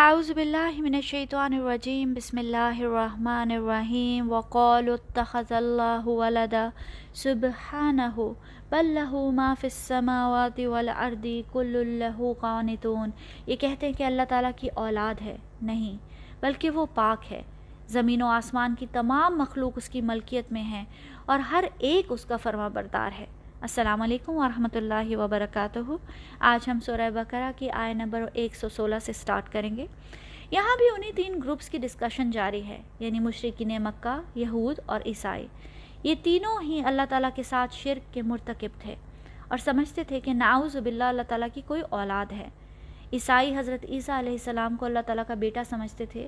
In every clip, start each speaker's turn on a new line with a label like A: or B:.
A: اعوذ باللہ من الشیطان الرجیم، بسم اللہ الرحمن الرحیم، وقال اتخذ اللہ ولدا سبحانہ بل له ما فی السماوات والارض کل له قانتون۔ یہ کہتے ہیں کہ اللہ تعالیٰ کی اولاد ہے، نہیں، بلکہ وہ پاک ہے۔ زمین و آسمان کی تمام مخلوق اس کی ملکیت میں ہیں اور ہر ایک اس کا فرما بردار ہے۔ السلام علیکم ورحمۃ اللہ وبرکاتہ۔ آج ہم سورہ بقرہ کی آئے نمبر 116 سے سٹارٹ کریں گے۔ یہاں بھی انہی تین گروپس کی ڈسکشن جاری ہے یعنی مشرقین مکہ، یہود اور عیسائی۔ یہ تینوں ہی اللہ تعالیٰ کے ساتھ شرک کے مرتکب تھے اور سمجھتے تھے کہ ناؤز باللہ اللہ تعالیٰ کی کوئی اولاد ہے۔ عیسائی حضرت عیسیٰ علیہ السلام کو اللہ تعالیٰ کا بیٹا سمجھتے تھے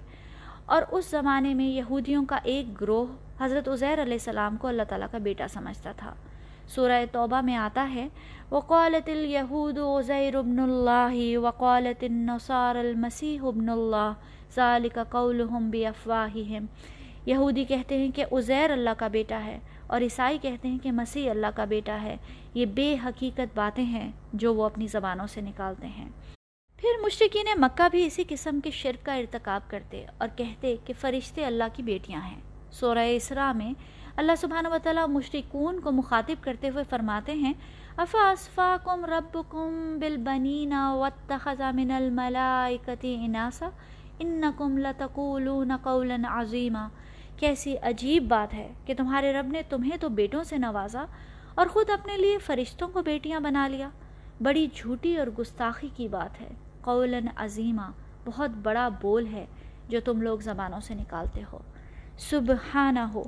A: اور اس زمانے میں یہودیوں کا ایک گروہ حضرت عزیر علیہ السلام کو اللہ تعالیٰ کا بیٹا سمجھتا تھا۔ سورہ توبہ میں آتا ہے، وقالت الیہود عزیر ابن اللہ وقالت النصار المسیح ابن اللہ، ذالک قولہم بیافواہہم یہودی کہتے ہیں کہ عزیر اللہ کا بیٹا ہے اور عیسائی کہتے ہیں کہ مسیح اللہ کا بیٹا ہے۔ یہ بے حقیقت باتیں ہیں جو وہ اپنی زبانوں سے نکالتے ہیں۔ پھر مشرقین مکہ بھی اسی قسم کے شرک کا ارتکاب کرتے اور کہتے کہ فرشتے اللہ کی بیٹیاں ہیں۔ سورہ اسراء میں اللہ سبحانہ و تعالیٰ مشرقون کو مخاطب کرتے ہوئے فرماتے ہیں افا اسفاکم ربکم بالبنین واتخذ من الملائکت اناسا انکم لتقولون قولا عظیما۔ کیسی عجیب بات ہے کہ تمہارے رب نے تمہیں تو بیٹوں سے نوازا اور خود اپنے لیے فرشتوں کو بیٹیاں بنا لیا۔ بڑی جھوٹی اور گستاخی کی بات ہے۔ قولا عظیمہ بہت بڑا بول ہے جو تم لوگ زبانوں سے نکالتے ہو۔ سبحانہ۔ ہو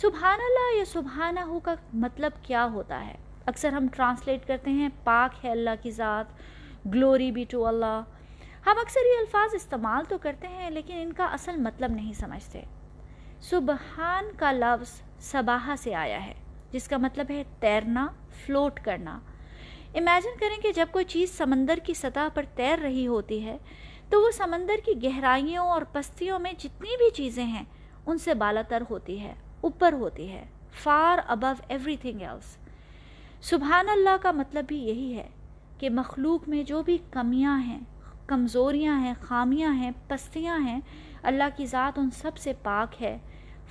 A: سبحان اللہ یا سبحانہ ہو کا مطلب کیا ہوتا ہے؟ اکثر ہم ٹرانسلیٹ کرتے ہیں، پاک ہے اللہ کی ذات، گلوری بی ٹو اللہ۔ ہم اکثر یہ الفاظ استعمال تو کرتے ہیں، لیکن ان کا اصل مطلب نہیں سمجھتے۔ سبحان کا لفظ سباہا سے آیا ہے، جس کا مطلب ہے تیرنا، فلوٹ کرنا۔ امیجن کریں کہ جب کوئی چیز سمندر کی سطح پر تیر رہی ہوتی ہے، تو وہ سمندر کی گہرائیوں اور پستیوں میں جتنی بھی چیزیں ہیں، ان سے بالا تر ہوتی ہے۔ اوپر ہوتی ہے for above everything else سبحان اللہ کا مطلب بھی یہی ہے کہ مخلوق میں جو بھی کمیاں ہیں، کمزوریاں ہیں، خامیاں ہیں، پستیاں ہیں، اللہ کی ذات ان سب سے پاک ہے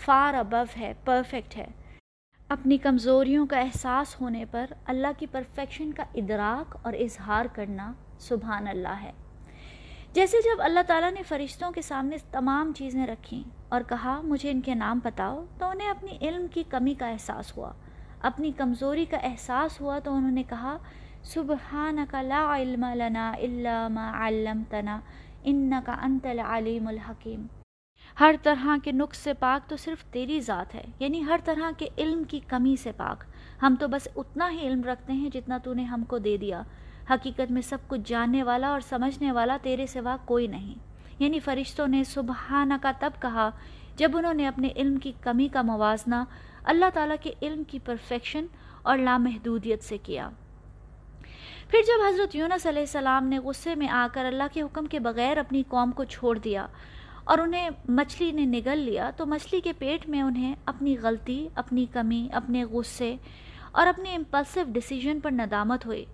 A: فار ابو ہے پرفیکٹ ہے۔ اپنی کمزوریوں کا احساس ہونے پر اللہ کی پرفیکشن کا ادراک اور اظہار کرنا سبحان اللہ ہے۔ جیسے جب اللہ تعالیٰ نے فرشتوں کے سامنے تمام چیزیں رکھیں اور کہا، مجھے ان کے نام بتاؤ، تو انہیں اپنی علم کی کمی کا احساس ہوا۔ اپنی کمزوری کا احساس ہوا تو انہوں نے کہا، سبحانک لا علم لنا الا ما علمتنا، انکا انت العلیم الحکیم۔ ہر طرح کے نقص سے پاک تو صرف تیری ذات ہے یعنی ہر طرح کے علم کی کمی سے پاک۔ ہم تو بس اتنا ہی علم رکھتے ہیں جتنا تو نے ہم کو دے دیا۔ حقیقت میں سب کچھ جاننے والا اور سمجھنے والا تیرے سوا کوئی نہیں۔ یعنی فرشتوں نے سبحانہ کا تب کہا جب انہوں نے اپنے علم کی کمی کا موازنہ اللہ تعالیٰ کے علم کی پرفیکشن اور لامحدودیت سے کیا۔ پھر جب حضرت یونس علیہ السلام نے غصے میں آ کر اللہ کے حکم کے بغیر اپنی قوم کو چھوڑ دیا اور انہیں مچھلی نے نگل لیا تو مچھلی کے پیٹ میں انہیں اپنی غلطی، اپنی کمی، اپنے غصے اور اپنے امپلسو ڈیسیجن پر ندامت ہوئی۔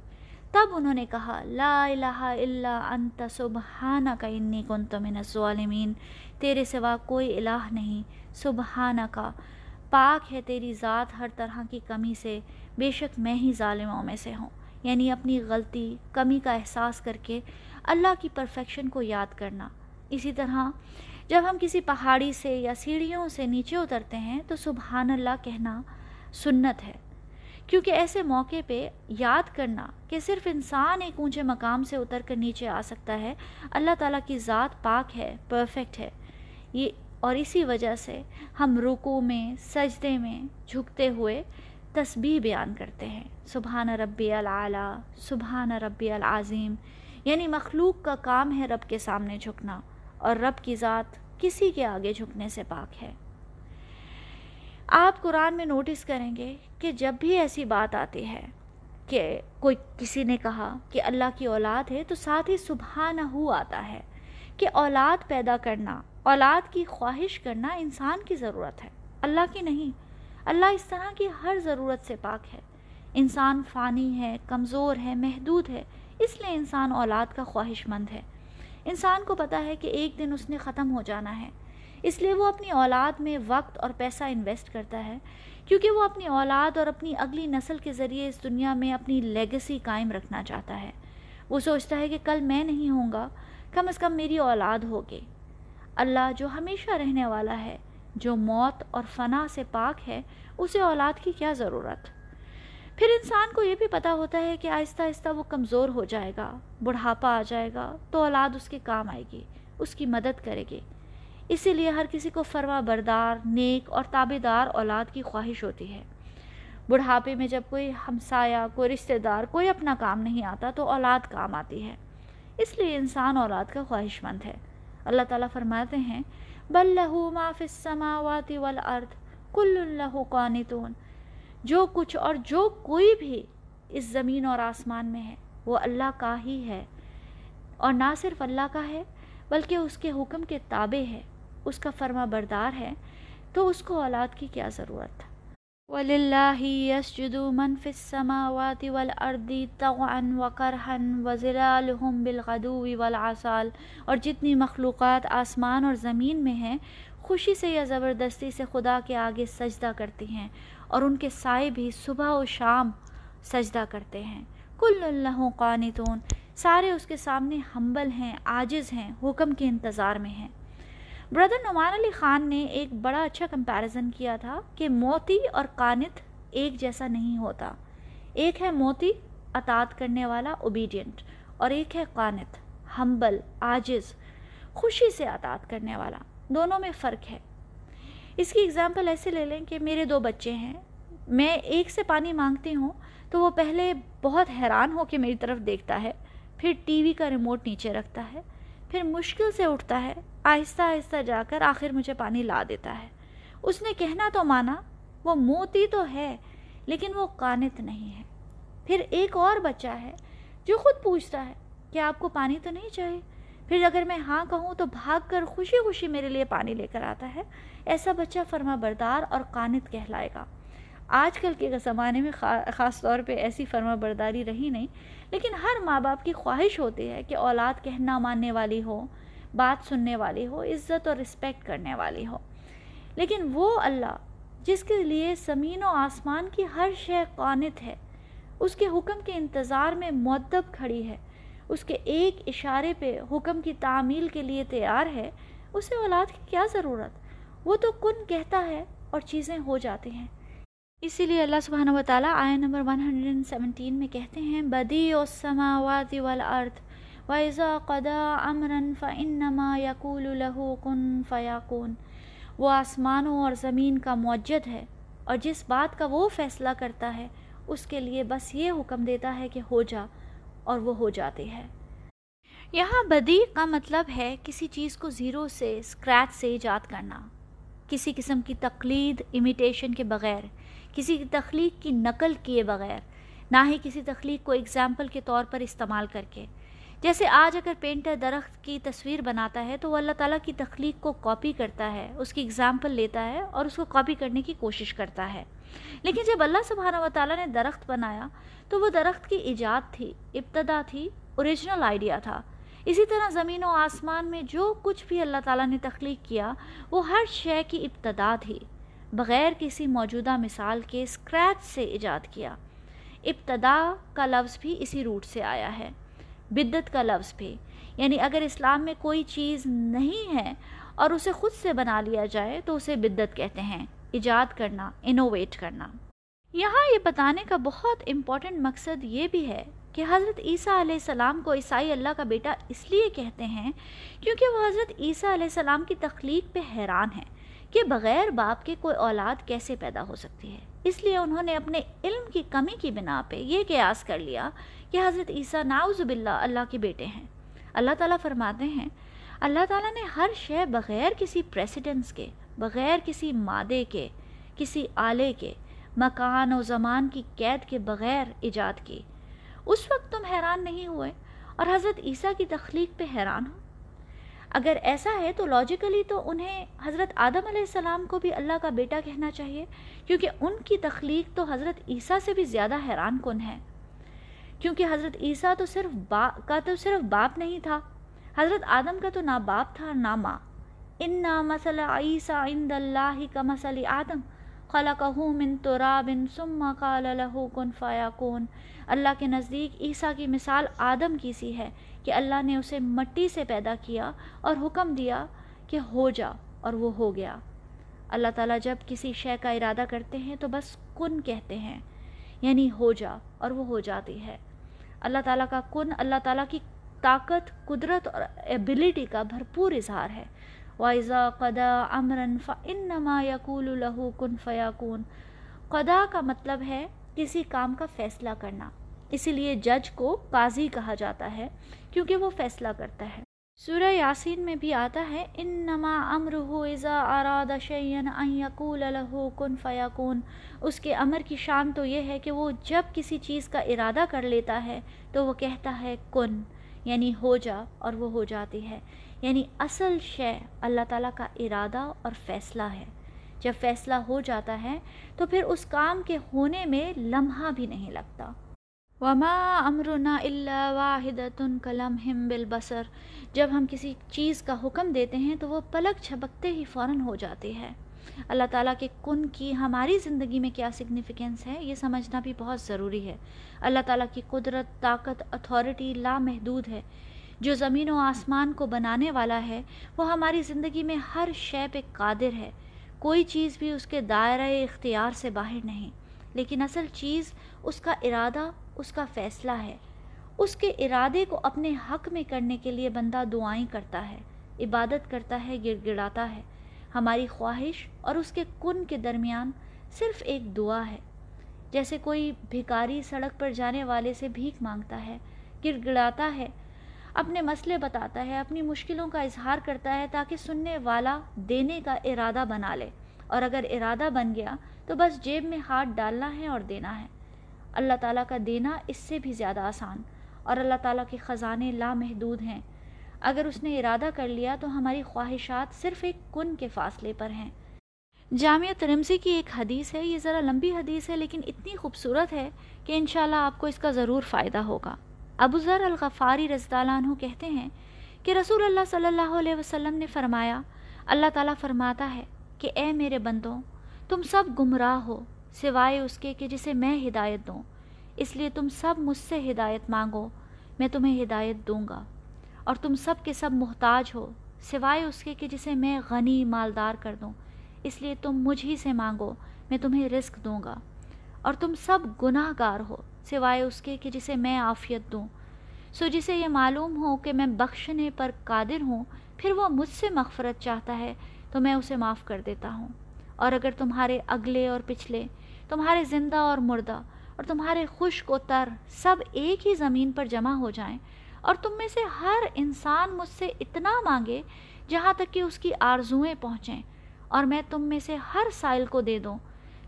A: تب انہوں نے کہا، لا الہ الا انت سبحانہ کا انی کنت من الظالمین، تیرے سوا کوئی الہ نہیں سبحانہ کا پاک ہے تیری ذات ہر طرح کی کمی سے، بے شک میں ہی ظالموں میں سے ہوں۔ یعنی اپنی غلطی، کمی کا احساس کر کے اللہ کی پرفیکشن کو یاد کرنا۔ اسی طرح جب ہم کسی پہاڑی سے یا سیڑھیوں سے نیچے اترتے ہیں تو سبحان اللہ کہنا سنت ہے۔ کیونکہ ایسے موقع پہ یاد کرنا کہ صرف انسان ایک اونچے مقام سے اتر کر نیچے آ سکتا ہے، اللہ تعالیٰ کی ذات پاک ہے پرفیکٹ ہے۔ یہ اور اسی وجہ سے ہم رکو میں، سجدے میں جھکتے ہوئے تسبیح بیان کرتے ہیں۔ سبحان ربی العلیٰ سبحان ربی العظیم۔ یعنی مخلوق کا کام ہے رب کے سامنے جھکنا، اور رب کی ذات کسی کے آگے جھکنے سے پاک ہے۔ آپ قرآن میں نوٹس کریں گے کہ جب بھی ایسی بات آتی ہے کہ کوئی کسی نے کہا کہ اللہ کی اولاد ہے تو ساتھ ہی سبحانہ ہو آتا ہے کہ اولاد پیدا کرنا، اولاد کی خواہش کرنا انسان کی ضرورت ہے، اللہ کی نہیں۔ اللہ اس طرح کی ہر ضرورت سے پاک ہے۔ انسان فانی ہے، کمزور ہے، محدود ہے، اس لیے انسان اولاد کا خواہش مند ہے۔ انسان کو پتا ہے کہ ایک دن اس نے ختم ہو جانا ہے۔ اس لیے وہ اپنی اولاد میں وقت اور پیسہ انویسٹ کرتا ہے، کیونکہ وہ اپنی اولاد اور اپنی اگلی نسل کے ذریعے اس دنیا میں اپنی لیگسی قائم رکھنا چاہتا ہے۔ وہ سوچتا ہے کہ کل میں نہیں ہوں گا، کم از کم میری اولاد ہوگی۔ اللہ جو ہمیشہ رہنے والا ہے، جو موت اور فنا سے پاک ہے، اسے اولاد کی کیا ضرورت؟ پھر انسان کو یہ بھی پتا ہوتا ہے کہ آہستہ آہستہ وہ کمزور ہو جائے گا، بڑھاپا آ جائے گا، تو اولاد اس کے کام آئے گی، اس کی مدد کرے گی۔ اسی لیے ہر کسی کو فرما بردار، نیک اور تابے دار اولاد کی خواہش ہوتی ہے۔ بڑھاپے میں جب کوئی ہمسایہ، کوئی رشتہ دار، کوئی اپنا کام نہیں آتا تو اولاد کام آتی ہے۔ اس لیے انسان اولاد کا خواہش مند ہے۔ اللہ تعالیٰ فرماتے ہیں، بل لہو ما فی السماوات والارض کل لہو قانتون۔ جو کچھ اور جو کوئی بھی اس زمین اور آسمان میں ہے، وہ اللہ کا ہی ہے۔ اور نہ صرف اللہ کا ہے، بلکہ اس کے حکم کے تابع ہے۔ اس کا فرما بردار ہے، تو اس کو اولاد کی کیا ضرورت وَلِلَّهِ يَسْجُدُ مَن فِي السَّمَاوَاتِ وَالْأَرْضِ طَوْعًا وَكَرْحًا وَزِلَالُهُمْ بِالْغَدُوِّ وَالْعَصَالِ۔ اور جتنی مخلوقات آسمان اور زمین میں ہیں، خوشی سے یا زبردستی سے خدا کے آگے سجدہ کرتی ہیں، اور ان کے سائے بھی صبح و شام سجدہ کرتے ہیں۔ کل اللہ قانتون۔ سارے اس کے سامنے ہمبل ہیں، عاجز ہیں، حکم کے انتظار میں ہیں۔ بردر نعمان علی خان نے ایک بڑا اچھا کمپیریزن کیا تھا کہ موتی اور کانت ایک جیسا نہیں ہوتا۔ ایک ہے موتی، اطاعت کرنے والا اوبیڈینٹ اور ایک ہے قانت ہمبل آجز خوشی سے اطاعت کرنے والا۔ دونوں میں فرق ہے۔ اس کی اگزامپل ایسے لے لیں کہ میرے دو بچے ہیں۔ میں ایک سے پانی مانگتی ہوں تو وہ پہلے بہت حیران ہو کے میری طرف دیکھتا ہے، پھر ٹی وی کا ریموٹ نیچے رکھتا ہے۔ پھر مشکل سے اٹھتا ہے، آہستہ آہستہ جا کر آخر مجھے پانی لا دیتا ہے۔ اس نے کہنا تو مانا، وہ موتی تو ہے، لیکن وہ کانت نہیں ہے۔ پھر ایک اور بچہ ہے جو خود پوچھتا ہے کہ آپ کو پانی تو نہیں چاہیے؟ پھر اگر میں ہاں کہوں تو بھاگ کر خوشی خوشی میرے لیے پانی لے کر آتا ہے۔ ایسا بچہ فرما بردار اور کانت کہلائے گا۔ آج کل کے زمانے میں خاص طور پہ ایسی فرما برداری رہی نہیں، لیکن ہر ماں باپ کی خواہش ہوتی ہے کہ اولاد کہنا ماننے والی ہو، بات سننے والی ہو، عزت اور رسپیکٹ کرنے والی ہو۔ لیکن وہ اللہ جس کے لیے زمین و آسمان کی ہر شے قانت ہے، اس کے حکم کے انتظار میں معدب کھڑی ہے، اس کے ایک اشارے پہ حکم کی تعمیل کے لیے تیار ہے، اسے اولاد کی کیا ضرورت؟ وہ تو کن کہتا ہے اور چیزیں ہو جاتی ہیں۔ اسی لیے اللہ سبحانہ و تعالیٰ آئے نمبر 117 میں کہتے ہیں بدی السماوات والارض، وَإِذَا قَدَا عَمْرًا فَإِنَّمَا يَقُولُ لَهُ كُن فَيَقُون وہ آسمانوں اور زمین کا معجد ہے اور جس بات کا وہ فیصلہ کرتا ہے، اس کے لیے بس یہ حکم دیتا ہے کہ ہو جا اور وہ ہو جاتی ہے یہاں بدی کا مطلب ہے کسی چیز کو زیرو سے اسکریچ سے ایجاد کرنا، کسی قسم کی تقلید امیٹیشن کے بغیر۔ کسی کی تخلیق کی نقل کیے بغیر، نہ ہی کسی تخلیق کو اگزامپل کے طور پر استعمال کر کے۔ جیسے آج اگر پینٹر درخت کی تصویر بناتا ہے تو وہ اللہ تعالیٰ کی تخلیق کو کاپی کرتا ہے، اس کی اگزامپل لیتا ہے اور اس کو کاپی کرنے کی کوشش کرتا ہے۔ لیکن جب اللہ سبحانہ و تعالیٰ نے درخت بنایا تو وہ درخت کی ایجاد تھی، ابتدا تھی اوریجنل آئیڈیا تھا۔ اسی طرح زمین و آسمان میں جو کچھ بھی اللہ تعالیٰ نے تخلیق کیا، وہ ہر شے کی ابتدا تھی۔ بغیر کسی موجودہ مثال کے اسکریچ سے ایجاد کیا۔ ابتدا کا لفظ بھی اسی روٹ سے آیا ہے۔ بدت کا لفظ بھی۔ یعنی اگر اسلام میں کوئی چیز نہیں ہے اور اسے خود سے بنا لیا جائے تو اسے بدت کہتے ہیں۔ ایجاد کرنا انوویٹ کرنا۔ یہاں یہ بتانے کا بہت امپورٹنٹ مقصد یہ بھی ہے کہ حضرت عیسیٰ علیہ السلام کو عیسائی اللہ کا بیٹا اس لیے کہتے ہیں کیونکہ وہ حضرت عیسیٰ علیہ السلام کی تخلیق پہ حیران ہیں۔ کہ بغیر باپ کے کوئی اولاد کیسے پیدا ہو سکتی ہے۔ اس لیے انہوں نے اپنے علم کی کمی کی بنا پہ یہ قیاس کر لیا کہ حضرت عیسیٰ ناؤز باللہ اللہ کے بیٹے ہیں۔ اللہ تعالیٰ فرماتے ہیں، اللہ تعالیٰ نے ہر شے بغیر کسی پریسیڈنس کے، بغیر کسی مادے کے، کسی آلے کے، مکان و زمان کی قید کے بغیر ایجاد کی۔ اس وقت تم حیران نہیں ہوئے اور حضرت عیسیٰ کی تخلیق پہ حیران ہو۔ اگر ایسا ہے تو لاجیکلی تو انہیں حضرت آدم علیہ السلام کو بھی اللہ کا بیٹا کہنا چاہیے، کیونکہ ان کی تخلیق تو حضرت عیسیٰ سے بھی زیادہ حیران کن ہے۔ کیونکہ حضرت عیسیٰ تو صرف با، کا تو صرف باپ نہیں تھا، حضرت آدم کا تو نہ باپ تھا نہ ماں۔ ان نہ مسل عیسیٰ عند اللہ کا مسل آدم۔ خلقہ من تراب ثم قال له کن فیکون اللہ کے نزدیک عیسیٰ کی مثال آدم کی سی ہے کہ اللہ نے اسے مٹی سے پیدا کیا اور حکم دیا کہ ہو جا اور وہ ہو گیا۔ اللہ تعالیٰ جب کسی شے کا ارادہ کرتے ہیں تو بس کن کہتے ہیں یعنی ہو جا اور وہ ہو جاتی ہے۔ اللہ تعالیٰ کا کن، اللہ تعالیٰ کی طاقت، قدرت اور ایبلٹی کا بھرپور اظہار ہے۔ وائزا قدا امرن فنما یقول الہو کن فیاکون قدا کا مطلب ہے کسی کام کا فیصلہ کرنا اسی لیے جج کو قاضی کہا جاتا ہے کیونکہ وہ فیصلہ کرتا ہے سورہ یاسین میں بھی آتا ہے ان نما امر ہو ازا اراد شعین یقول الہو کن فیاکون اس کے امر کی شان تو یہ ہے کہ وہ جب کسی چیز کا ارادہ کر لیتا ہے تو وہ کہتا ہے کن یعنی ہو جا اور وہ ہو جاتی ہے یعنی اصل شے اللہ تعالیٰ کا ارادہ اور فیصلہ ہے۔ جب فیصلہ ہو جاتا ہے تو پھر اس کام کے ہونے میں لمحہ بھی نہیں لگتا۔ وما امرنا اللہ واحد کلم ہم بالبصر۔ جب ہم کسی چیز کا حکم دیتے ہیں تو وہ پلک چھپکتے ہی فوراً ہو جاتی ہے اللہ تعالیٰ کے کن کی ہماری زندگی میں کیا سگنیفیکنس ہے یہ سمجھنا بھی بہت ضروری ہے۔ اللہ تعالیٰ کی قدرت، طاقت اتھارٹی لامحدود ہے۔ جو زمین و آسمان کو بنانے والا ہے، وہ ہماری زندگی میں ہر شے پہ قادر ہے۔ کوئی چیز بھی اس کے دائرہ اختیار سے باہر نہیں، لیکن اصل چیز اس کا ارادہ، اس کا فیصلہ ہے۔ اس کے ارادے کو اپنے حق میں کرنے کے لیے بندہ دعائیں کرتا ہے، عبادت کرتا ہے گر گڑاتا ہے۔ ہماری خواہش اور اس کے کن کے درمیان صرف ایک دعا ہے۔ جیسے کوئی بھکاری سڑک پر جانے والے سے بھیک مانگتا ہے گر گڑاتا ہے اپنے مسئلے بتاتا ہے، اپنی مشکلوں کا اظہار کرتا ہے تاکہ سننے والا دینے کا ارادہ بنا لے۔ اور اگر ارادہ بن گیا تو بس جیب میں ہاتھ ڈالنا ہے اور دینا ہے۔ اللہ تعالیٰ کا دینا اس سے بھی زیادہ آسان۔ اور اللہ تعالیٰ کے خزانے لامحدود ہیں۔ اگر اس نے ارادہ کر لیا تو ہماری خواہشات صرف ایک کن کے فاصلے پر ہیں۔ جامعہ ترمزی کی ایک حدیث ہے، یہ ذرا لمبی حدیث ہے، لیکن اتنی خوبصورت ہے کہ انشاءاللہ آپ کو اس کا ضرور فائدہ ہوگا۔ ابو ذر الغفاری رضی اللہ عنہ کہتے ہیں کہ رسول اللہ صلی اللہ علیہ وسلم نے فرمایا، اللہ تعالیٰ فرماتا ہے کہ اے میرے بندوں، تم سب گمراہ ہو، سوائے اس کے کہ جسے میں ہدایت دوں۔ اس لیے تم سب مجھ سے ہدایت مانگو، میں تمہیں ہدایت دوں گا۔ اور تم سب کے سب محتاج ہو، سوائے اس کے کہ جسے میں غنی مالدار کر دوں۔ اس لیے تم مجھ ہی سے مانگو، میں تمہیں رزق دوں گا۔ اور تم سب گناہ گار ہو سوائے اس کے کہ جسے میں عافیت دوں۔ سو جسے یہ معلوم ہو کہ میں بخشنے پر قادر ہوں، پھر وہ مجھ سے مغفرت چاہتا ہے، تو میں اسے معاف کر دیتا ہوں۔ اور اگر تمہارے اگلے اور پچھلے، تمہارے زندہ اور مردہ، اور تمہارے خشک و تر سب ایک ہی زمین پر جمع ہو جائیں، اور تم میں سے ہر انسان مجھ سے اتنا مانگے جہاں تک کہ اس کی آرزوئیں پہنچیں، اور میں تم میں سے ہر سائل کو دے دوں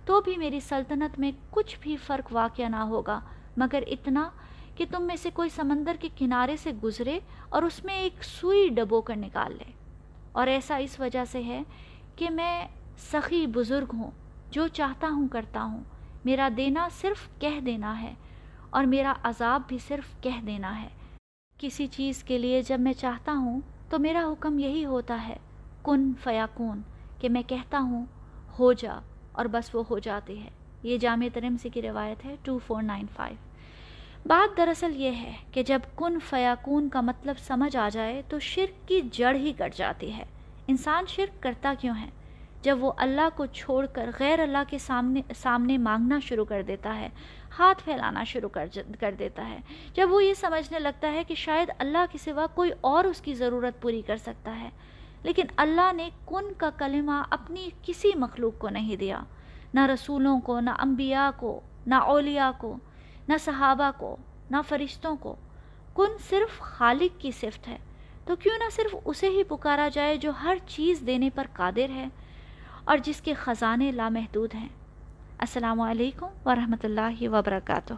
A: تو بھی میری سلطنت میں کچھ بھی فرق واقع نہ ہوگا، مگر اتنا کہ تم میں سے کوئی سمندر کے کنارے سے گزرے اور اس میں ایک سوئی ڈبو کر نکال لے۔ اور ایسا اس وجہ سے ہے کہ میں سخی بزرگ ہوں، جو چاہتا ہوں کرتا ہوں۔ میرا دینا صرف کہہ دینا ہے اور میرا عذاب بھی صرف کہہ دینا ہے۔ کسی چیز کے لیے جب میں چاہتا ہوں تو میرا حکم یہی ہوتا ہے، کن فیاکون، کہ میں کہتا ہوں، ہو جا۔ اور بس وہ ہو جاتی ہے یہ جامع ترمسی کی روایت ہے ٹو فور نائن فائیو بات دراصل یہ ہے کہ جب کن فیاکون کا مطلب سمجھ آ جائے تو شرک کی جڑ ہی کٹ جاتی ہے۔ انسان شرک کرتا کیوں ہے؟ جب وہ اللہ کو چھوڑ کر غیر اللہ کے سامنے سامنے مانگنا شروع کر دیتا ہے، ہاتھ پھیلانا شروع کر کر دیتا ہے۔ جب وہ یہ سمجھنے لگتا ہے کہ شاید اللہ کے سوا کوئی اور اس کی ضرورت پوری کر سکتا ہے۔ لیکن اللہ نے کن کا کلمہ اپنی کسی مخلوق کو نہیں دیا۔ نہ رسولوں کو، نہ انبیاء کو، نہ اولیاء کو، نہ صحابہ کو، نہ فرشتوں کو۔ کن صرف خالق کی صفت ہے۔ تو کیوں نہ صرف اسے ہی پکارا جائے جو ہر چیز دینے پر قادر ہے اور جس کے خزانے لامحدود ہیں۔ السلام علیکم ورحمۃ اللہ وبرکاتہ۔